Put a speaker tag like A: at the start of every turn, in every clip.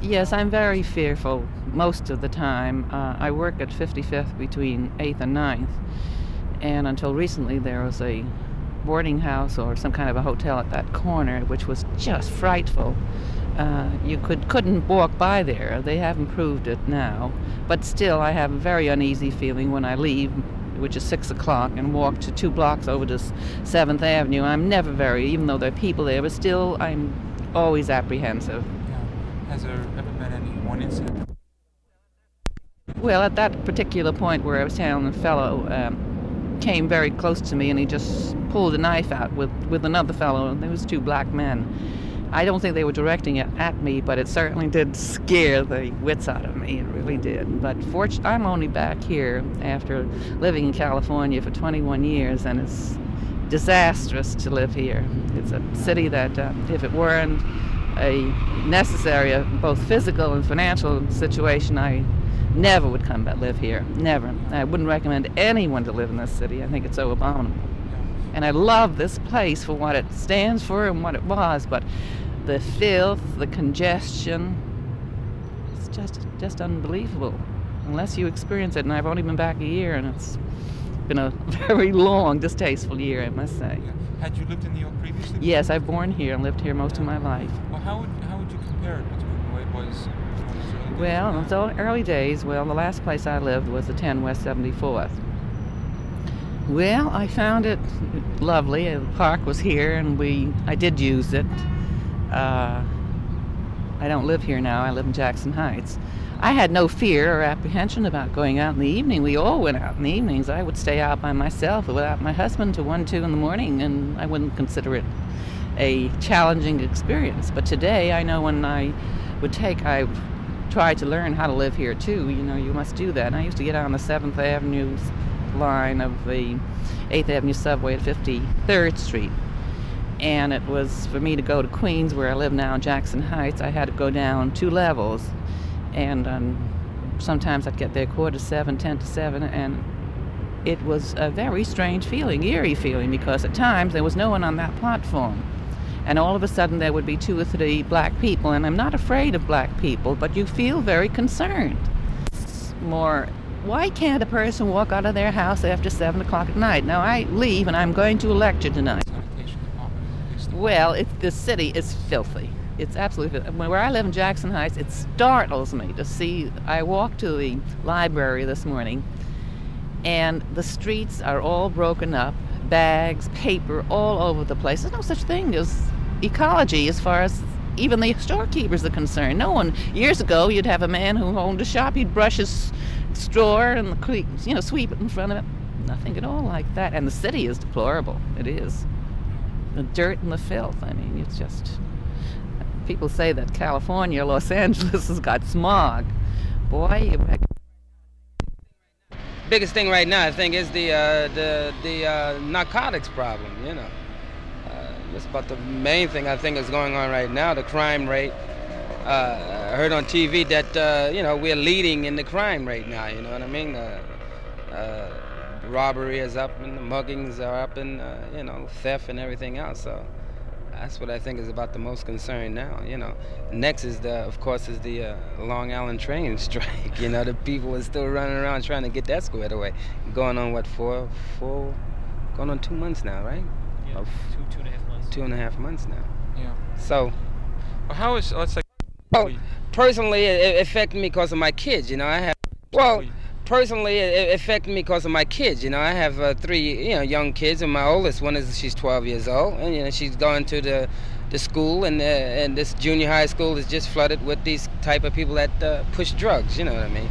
A: Yes, I'm very fearful most of the time. Uh, I work at 55th between 8th and 9th, and until recently there was a boarding house or some kind of a hotel at that corner, which was just frightful. Uh, you could couldn't walk by there. They have improved it now, but still, I have a very uneasy feeling when I leave, which is six o'clock, and walk to two blocks over to Seventh Avenue. I'm never very, even though there are people there, but still, I'm always apprehensive.
B: Has there ever been any one incident?
A: Well, at that particular point where I was telling the fellow um, came very close to me, and he just pulled a knife out with with another fellow, and there was two black men I don't think they were directing it at me, but it certainly did scare the wits out of me. It really did. But I'm only back here after living in California for 21 years, and it's disastrous to live here. It's a city that, uh, if it weren't a necessary, uh, both physical and financial situation, I never would come back live here. Never. I wouldn't recommend anyone to live in this city. I think it's so abominable. And I love this place for what it stands for and what it was, but the filth, the congestion, it's just just unbelievable. Unless you experience it, and I've only been back a year, and it's been a very long, distasteful year, I must say.
B: Yeah. Had you lived in New York previously?
A: Yes, I've born here and lived here most
B: yeah.
A: of my life.
B: Well, how would how would you compare it between the way it was?
A: Well, so early days. Well, the last place I lived was the 10 West 74th. Well, I found it lovely. The park was here, and we I did use it. Uh, I don't live here now. I live in Jackson Heights. I had no fear or apprehension about going out in the evening. We all went out in the evenings. I would stay out by myself without my husband to one, two in the morning, and I wouldn't consider it a challenging experience. But today, I know when I would take, I tried to learn how to live here too. You know, you must do that. And I used to get on the Seventh Avenue line of the 8th Avenue subway at 53rd Street. And it was for me to go to Queens, where I live now in Jackson Heights, I had to go down two levels. And um, sometimes I'd get there quarter to seven, ten to seven, and it was a very strange feeling, eerie feeling, because at times there was no one on that platform. And all of a sudden there would be two or three black people, and I'm not afraid of black people, but you feel very concerned. It's more why can't a person walk out of their house after 7 o'clock at night? Now, I leave and I'm going to a lecture tonight. Well, it, the city is filthy. It's absolutely. Where I live in Jackson Heights, it startles me to see. I walked to the library this morning, and the streets are all broken up bags, paper all over the place. There's no such thing as ecology as far as even the storekeepers are concerned. No one, years ago, you'd have a man who owned a shop, he'd brush his straw and you know sweep it in front of it. Nothing at all like that. And the city is deplorable. It is. The dirt and the filth. I mean, it's just. People say that California, Los Angeles has got smog. Boy,
C: biggest thing right now, I think, is the uh, the the uh, narcotics problem. You know, uh, that's about the main thing I think is going on right now. The crime rate uh, I heard on TV that uh, you know we're leading in the crime rate now. You know what I mean? Uh, robbery is up, and the muggings are up, and you know theft and everything else. So that's what I think is about the most concern now. You know, next is the, of course, is the uh, Long Island train strike. You know, the people are still running around trying to get that squared away. Going on what four, four, going on two months now, right?
D: Yeah, two, two and a half months.
C: Two and a half months now.
B: Yeah.
C: So.
B: Well, how is let's say
C: well, personally, it affected me because of my kids. You know, I have. Well, personally, it affected me because of my kids. You know, I have uh, three, you know, young kids, and my oldest one is she's 12 years old, and you know, she's going to the the school, and uh, and this junior high school is just flooded with these type of people that uh, push drugs. You know what I mean?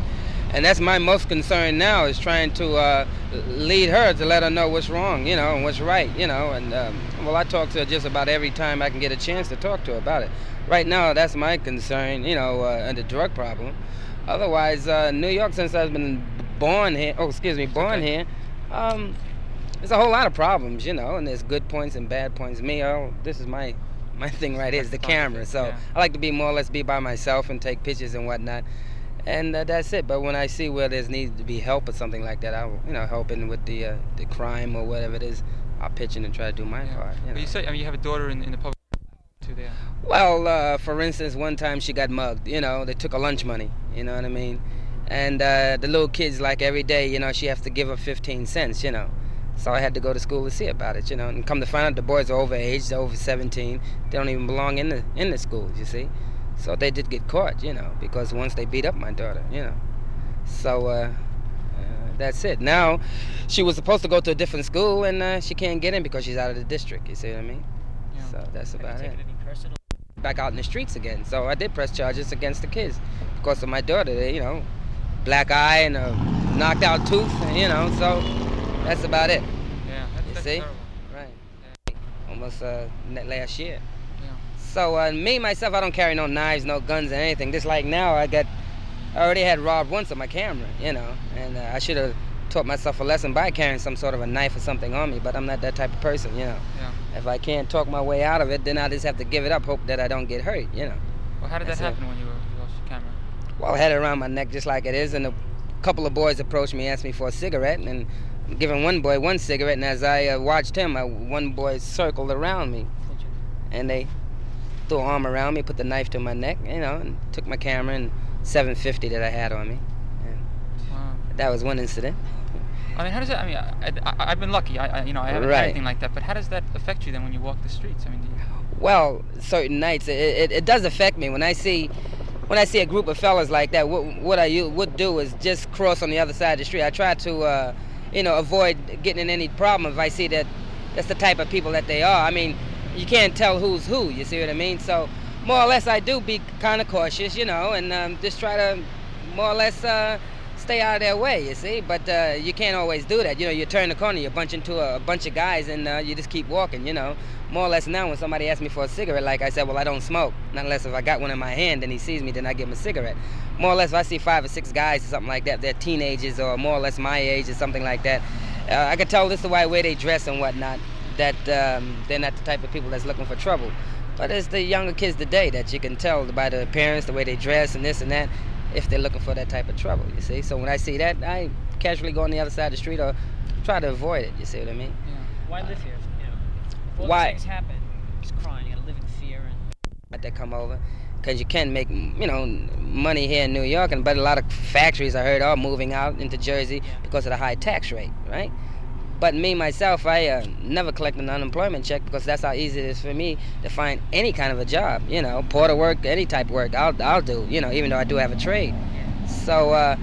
C: And that's my most concern now is trying to uh, lead her to let her know what's wrong, you know, and what's right, you know. And um, well, I talk to her just about every time I can get a chance to talk to her about it right now, that's my concern, you know, uh, and the drug problem. Otherwise, uh, New York, since I've been born here, oh, excuse me, born okay. here, um, there's a whole lot of problems, you know, and there's good points and bad points. Me, oh, this is my my thing right here is the camera. So yeah. I like to be more or less be by myself and take pictures and whatnot. And uh, that's it. But when I see where there's needs to be help or something like that, I'll, you know, helping with the uh, the crime or whatever it is, I'll pitch in and try to do my
B: yeah.
C: part. You, know.
B: you say, I mean, you have a daughter in, in the public too there.
C: Well, uh, for instance, one time she got mugged. You know, they took her lunch money. You know what I mean? And uh, the little kids, like every day, you know, she has to give her 15 cents. You know, so I had to go to school to see about it. You know, and come to find out the boys are overage, they're over 17. They don't even belong in the in the schools. You see, so they did get caught. You know, because once they beat up my daughter. You know, so. Uh, uh, that's it. Now, she was supposed to go to a different school, and uh, she can't get in because she's out of the district. You see what I mean?
B: Yeah.
C: So that's about it
D: any personal?
C: back out in the streets again. So I did press charges against the kids because of my daughter. They, you know, black eye and a knocked out tooth. You know, so that's about it.
B: Yeah, that,
C: You
B: that's
C: see?
B: terrible.
C: Right. Almost uh, last year.
B: Yeah.
C: So uh, me myself, I don't carry no knives, no guns, or anything. Just like now, I got, I already had robbed once on my camera. You know, and uh, I should have taught myself a lesson by carrying some sort of a knife or something on me. But I'm not that type of person. You know.
B: Yeah.
C: If I can't talk my way out of it, then I just have to give it up, hope that I don't get hurt. You know.
B: Well, how did
C: That's
B: that
C: it.
B: happen when you, were, you lost your camera?
C: Well, I had it around my neck just like it is, and a couple of boys approached me, asked me for a cigarette, and giving one boy one cigarette, and as I uh, watched him, uh, one boy circled around me, and they threw an arm around me, put the knife to my neck, you know, and took my camera and 750 that I had on me.
B: Wow.
C: That was one incident.
B: I mean, how does that? I mean, I, I, I've been lucky. I, I, you know, I haven't
C: Right.
B: had anything like that. But how does that affect you then when you walk the streets? I mean, do you,
C: Well, certain nights it, it, it does affect me when I see when I see a group of fellas like that. What what I would do is just cross on the other side of the street. I try to uh, you know avoid getting in any problem if I see that that's the type of people that they are. I mean, you can't tell who's who. You see what I mean? So more or less, I do be kind of cautious, you know, and um, just try to more or less. Uh, Stay out of their way, you see, but uh, you can't always do that. You know, you turn the corner, you bunch into a, bunch of guys, and uh, you just keep walking. You know, more or less now when somebody asks me for a cigarette, like I said, well, I don't smoke. Not unless if I got one in my hand and he sees me, then I give him a cigarette. More or less, if I see five or six guys or something like that, they're teenagers or more or less my age or something like that, uh, I could tell this the way, way they dress and whatnot, that um, they're not the type of people that's looking for trouble. But it's the younger kids today that you can tell by the appearance, the way they dress, and this and that, if they're looking for that type of trouble, you see. So when I see that, I casually go on the other side of the street or try to avoid it, you see what I mean?
B: yeah.
D: Why live here? You know, if
C: Why-
D: things happen, just crying. You gotta live in fear and.
C: let that come over because you can make you know money here in New York, and but a lot of factories I heard are moving out into Jersey
D: Yeah.
C: because of the high tax rate, right? But me myself, I uh, never collect an unemployment check because that's how easy it is for me to find any kind of a job. You know, porter work, any type of work, I'll I'll do. You know, even though I do have a trade. So uh,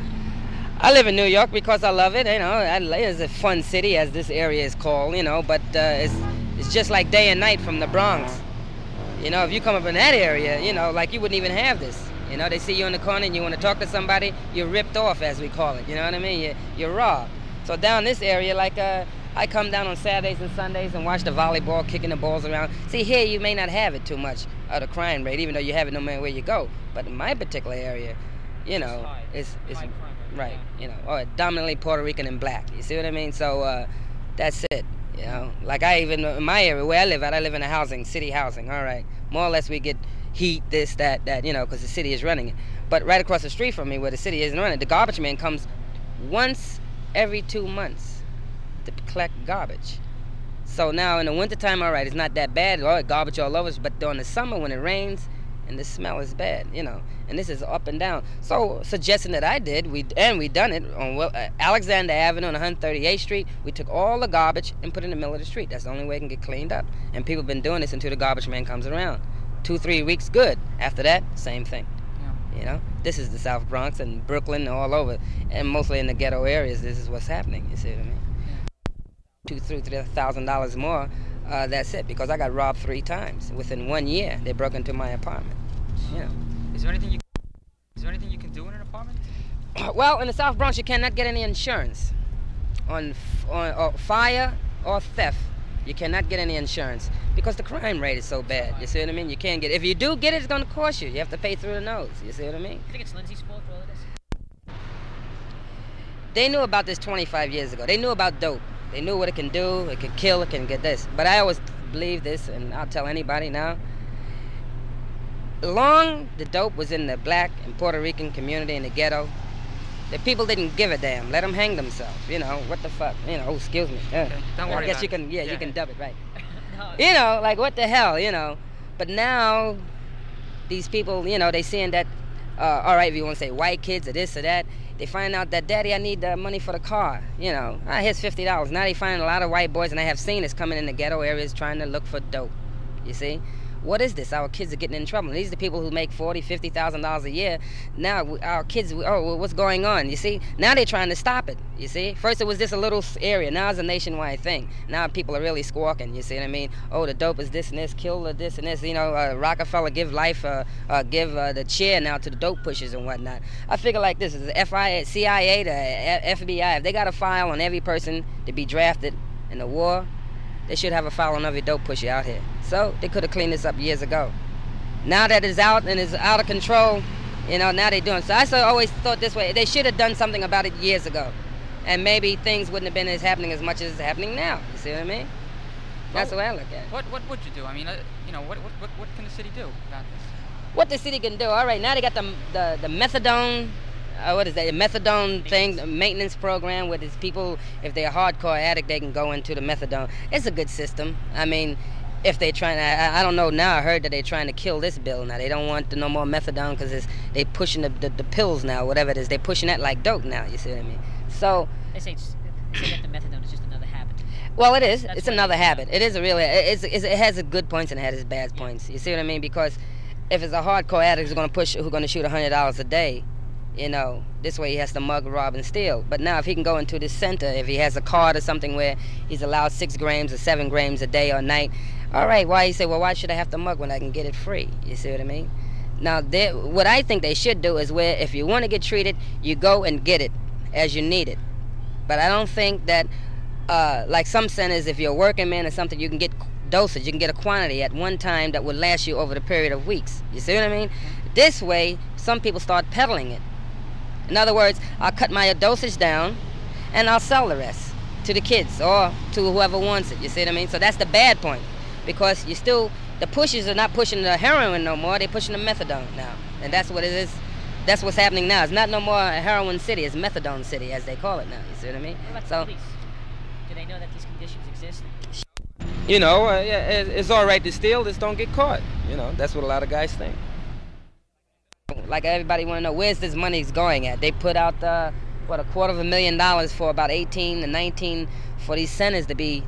C: I live in New York because I love it. You know, it's a fun city, as this area is called. You know, but uh, it's it's just like day and night from the Bronx. You know, if you come up in that area, you know, like you wouldn't even have this. You know, they see you in the corner and you want to talk to somebody, you're ripped off, as we call it. You know what I mean? You're, you're robbed. So down this area, like uh, I come down on Saturdays and Sundays and watch the volleyball, kicking the balls around. See, here you may not have it too much of the crime rate, even though you have it no matter where you go. But in my particular area, you know, it's it's
D: High
C: right.
D: yeah.
C: You know, or dominantly Puerto Rican and black. You see what I mean? So uh, that's it. You know, like I even in my area where I live at, I live in a housing, city housing. All right, more or less we get heat, this, that, that. You know, because the city is running it. But right across the street from me, where the city isn't running, the garbage man comes once every two months to collect garbage. So now in the wintertime, all right, it's not that bad. All right, garbage all over. us, But during the summer, when it rains, and the smell is bad, you know, and this is up and down. So suggesting that I did, we and we done it on uh, Alexander Avenue on 138th Street. We took all the garbage and put it in the middle of the street. That's the only way it can get cleaned up. And people have been doing this until the garbage man comes around. Two, three weeks, good. After that, same thing.
B: Yeah.
C: You know, this is the South Bronx and Brooklyn all over, and mostly in the ghetto areas. This is what's happening. You see what I mean? Two, three, three thousand dollars more. Uh, that's it. Because I got robbed three times within one year. They broke into my apartment. Yeah.
B: Is there anything you is there anything you can do in an apartment?
C: Well, in the South Bronx, you cannot get any insurance on f- on uh, fire or theft. You cannot get any insurance because the crime rate is so bad. You see what I mean? You can't get. If you do get it, it's gonna cost you. You have to pay through the nose. You see what I mean?
D: You think it's Lindsay's fault for all of this?
C: They knew about this 25 years ago. They knew about dope. They knew what it can do. It can kill. It can get this. But I always believe this, and I'll tell anybody now. Long the dope was in the black and Puerto Rican community in the ghetto, the people didn't give a damn. Let them hang themselves. You know what the fuck? You know. Oh, excuse me. Yeah.
B: Okay, don't worry
C: I guess you can. Yeah,
B: Yeah.
C: you can dub it right.
D: no.
C: You know, like what the hell? You know. But now, these people, you know, they seeing that, uh, all right, if you want to say white kids or this or that, they find out that, Daddy, I need the money for the car. You know, ah, here's $50. Now they find a lot of white boys, and I have seen this coming in the ghetto areas trying to look for dope. You see? What is this? Our kids are getting in trouble. These are the people who make forty, fifty thousand dollars a year. Now our kids, oh, what's going on? You see? Now they're trying to stop it. You see? First it was just a little area. Now it's a nationwide thing. Now people are really squawking. You see what I mean? Oh, the dope is this and this. Kill the this and this. You know, uh, Rockefeller give life, uh, uh, give uh, the chair now to the dope pushers and whatnot. I figure like this: is the FIA, CIA, the FBI. If they got a file on every person to be drafted in the war, they should have a on every dope pusher out here. So they could have cleaned this up years ago. Now that it's out and it's out of control, you know, now they're doing. So I always thought this way. They should have done something about it years ago. And maybe things wouldn't have been as happening as much as it's happening now. You see what I mean? That's well, the way I look at it.
B: What, what would you do? I mean, uh, you know, what, what, what can the city do about this?
C: What the city can do? All right, now they got the, the, the methadone uh, what is that, a methadone thing, a maintenance program where these people, if they're a hardcore addict, they can go into the methadone. It's a good system. I mean, if they're trying to, I, I don't know now, I heard that they're trying to kill this bill now. They don't want the, no more methadone because they're pushing the, the, the, pills now, whatever it is. They're pushing that like dope now, you see what I mean? So.
D: They say, they say that the methadone is just another habit.
C: Well, it is. That's it's another habit. It is a really, it's, it's, it has good points and it has its bad points. You see what I mean? Because if it's a hardcore addict who's going to push, who's going to shoot $100 a day, you know, this way he has to mug, rob, and steal. But now if he can go into this center, if he has a card or something where he's allowed six grams or seven grams a day or night, all right, why you say, well, why should I have to mug when I can get it free? You see what I mean? Now, what I think they should do is where if you want to get treated, you go and get it as you need it. But I don't think that, uh, like some centers, if you're a working man or something, you can get dosage, you can get a quantity at one time that would last you over the period of weeks. You see what I mean? This way, some people start peddling it. In other words, I'll cut my dosage down and I'll sell the rest to the kids or to whoever wants it. You see what I mean? So that's the bad point because you still, the pushers are not pushing the heroin no more, they're pushing the methadone now. And that's what it is. That's what's happening now. It's not no more a heroin city, it's methadone city as they call it now. You see what I mean?
D: What about so, the police? Do they know that these conditions exist?
C: You know, uh, it's all right to steal, just don't get caught. You know, that's what a lot of guys think like everybody want to know where's this money's going at. They put out the what a quarter of a million dollars for about 18 to 19 for these centers to be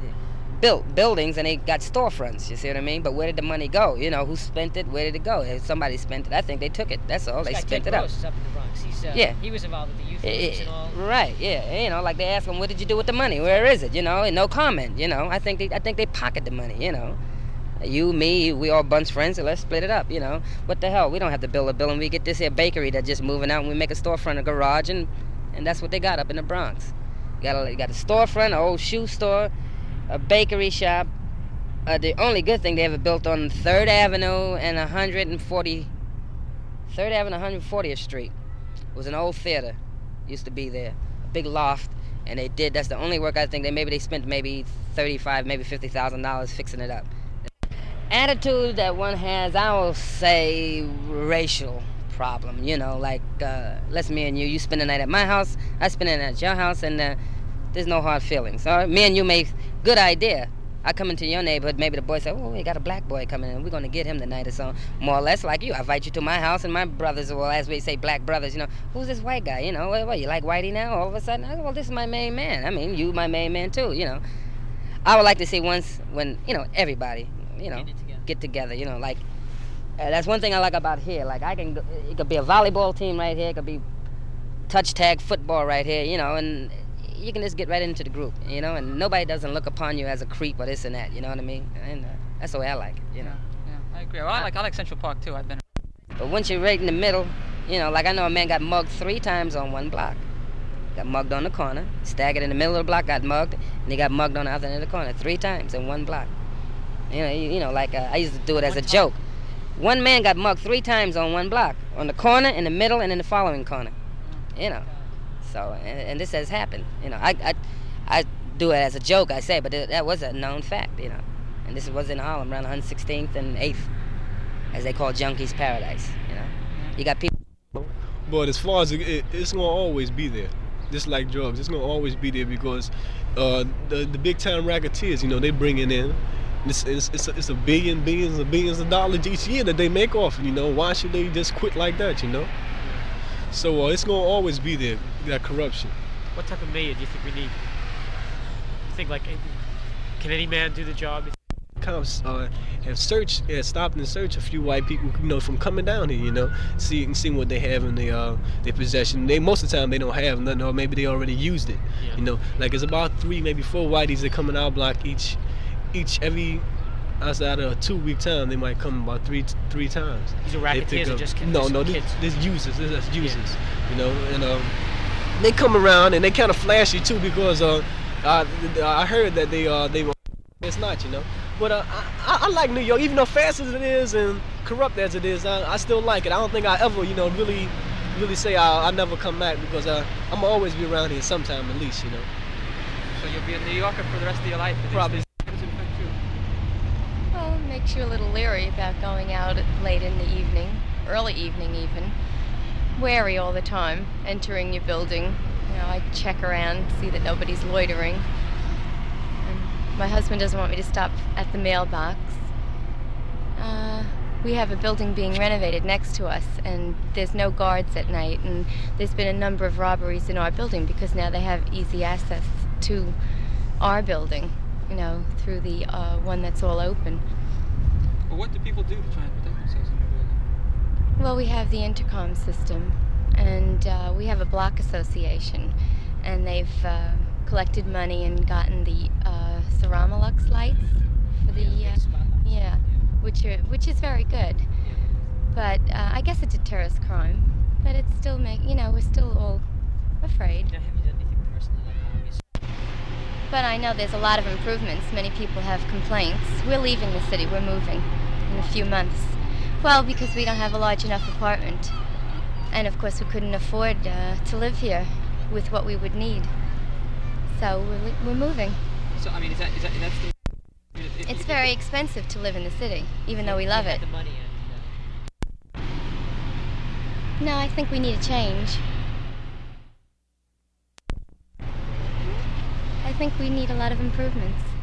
C: built buildings and they got storefronts you see what i mean? But where did the money go? You know who spent it? Where did it go? If somebody spent it i think they took it. That's all they spent
D: Ted
C: it
D: Gross
C: up.
D: up in the Bronx. He's, uh,
C: yeah.
D: he was involved with the youth it, and all.
C: right yeah you know like they ask him what did you do with the money? Where is it? You know and no comment you know? I think they i think they pocket the money you know you, me, we all bunch friends, so let's split it up, you know. What the hell? We don't have to build a building. We get this here bakery that's just moving out and we make a storefront, a garage, and, and that's what they got up in the Bronx. You got a, you got a storefront, an old shoe store, a bakery shop. Uh, the only good thing they ever built on 3rd Avenue and 140, 3rd Avenue 140th Street was an old theater. Used to be there. A big loft. And they did, that's the only work I think they maybe they spent maybe 35, maybe $50,000 fixing it up attitude that one has, I will say racial problem. You know, like uh, let's me and you, you spend the night at my house, I spend the night at your house, and uh, there's no hard feelings. All right, me and you make good idea. I come into your neighborhood, maybe the boy say, "Oh, we got a black boy coming in. We're gonna get him tonight or so." More or less like you. I invite you to my house, and my brothers, well, as we say, black brothers. You know, who's this white guy? You know, what you like Whitey now? All of a sudden, well, this is my main man. I mean, you my main man too. You know, I would like to see once when you know everybody you know, together. get together. You know, like uh, that's one thing I like about here. Like I can, it could be a volleyball team right here. It could be touch tag football right here. You know, and you can just get right into the group. You know, and nobody doesn't look upon you as a creep or this and that. You know what I mean? And uh, that's the way I like it. You know.
B: Yeah, yeah I agree. Well, I like I like Central Park too. I've been.
C: But once you're right in the middle, you know, like I know a man got mugged three times on one block. Got mugged on the corner, staggered in the middle of the block, got mugged, and he got mugged on the other end of the corner three times in one block. You know, you, you know, like uh, I used to do it as a joke. One man got mugged three times on one block, on the corner, in the middle, and in the following corner. You know, so and, and this has happened. You know, I, I, I do it as a joke, I say, but it, that was a known fact. You know, and this was in Harlem, around 116th and 8th, as they call Junkies Paradise. You know, you got people.
E: But as far as it, it, it's gonna always be there, just like drugs. It's gonna always be there because uh, the the big time racketeers, you know, they bring it in It's, it's, it's, a, it's a billion, billions and billions of dollars each year that they make off. it, You know, why should they just quit like that? You know. So uh, it's gonna always be there that corruption.
F: What type of mayor do you think we need? You think like, can any man do the job?
E: cops uh, have searched, have stopped and searched a few white people, you know, from coming down here, you know, seeing seeing what they have in their uh, their possession. They most of the time they don't have nothing, or maybe they already used it.
F: Yeah.
E: You know, like it's about three, maybe four whiteys that come in our block each, each every. Outside of a two-week time, they might come about three three times.
F: These are
E: They pick
F: racketeers or just kids?
E: no, no,
F: kids?
E: these, these users, this is users, you know, and um, they come around and they kind of flashy too because uh, I, I heard that they uh they were it's not, you know. But uh, I, I- I like New York, even though fast as it is and corrupt as it is, I, I still like it. I don't think I ever, you know, really, really say I'll, I'll never come back because uh, I'm always be around here sometime at least, you know.
B: So you'll be a New Yorker for the rest of your life.
E: Probably.
B: these things affect you.
G: Well, it makes you a little leery about going out late in the evening, early evening even. Wary all the time, entering your building. You know, I check around, see that nobody's loitering. And my husband doesn't want me to stop at the mailbox. Uh, we have a building being renovated next to us, and there's no guards at night. And there's been a number of robberies in our building because now they have easy access to our building, you know, through the uh, one that's all open.
B: Well, what do people do to try and protect themselves in your building?
G: Well, we have the intercom system, and uh, we have a block association, and they've uh, collected money and gotten the uh, Ceramalux lights for the
D: Yeah,
G: uh, yeah, which are which is very good. But uh, I guess it deters crime, but it's still make you know we're still all afraid.
D: Now, have you done anything personally, like harm yourself?
G: But I know there's a lot of improvements. Many people have complaints. We're leaving the city. We're moving in a few months. Well, because we don't have a large enough apartment. And of course, we couldn't afford uh, to live here with what we would need. So we're, we're moving.
B: So I mean, is that is that that's the? If-
G: It's
B: if-
G: very expensive to live in the city, even though we love it.
D: money uh,
G: No, I think we need a change. I think we need a lot of improvements.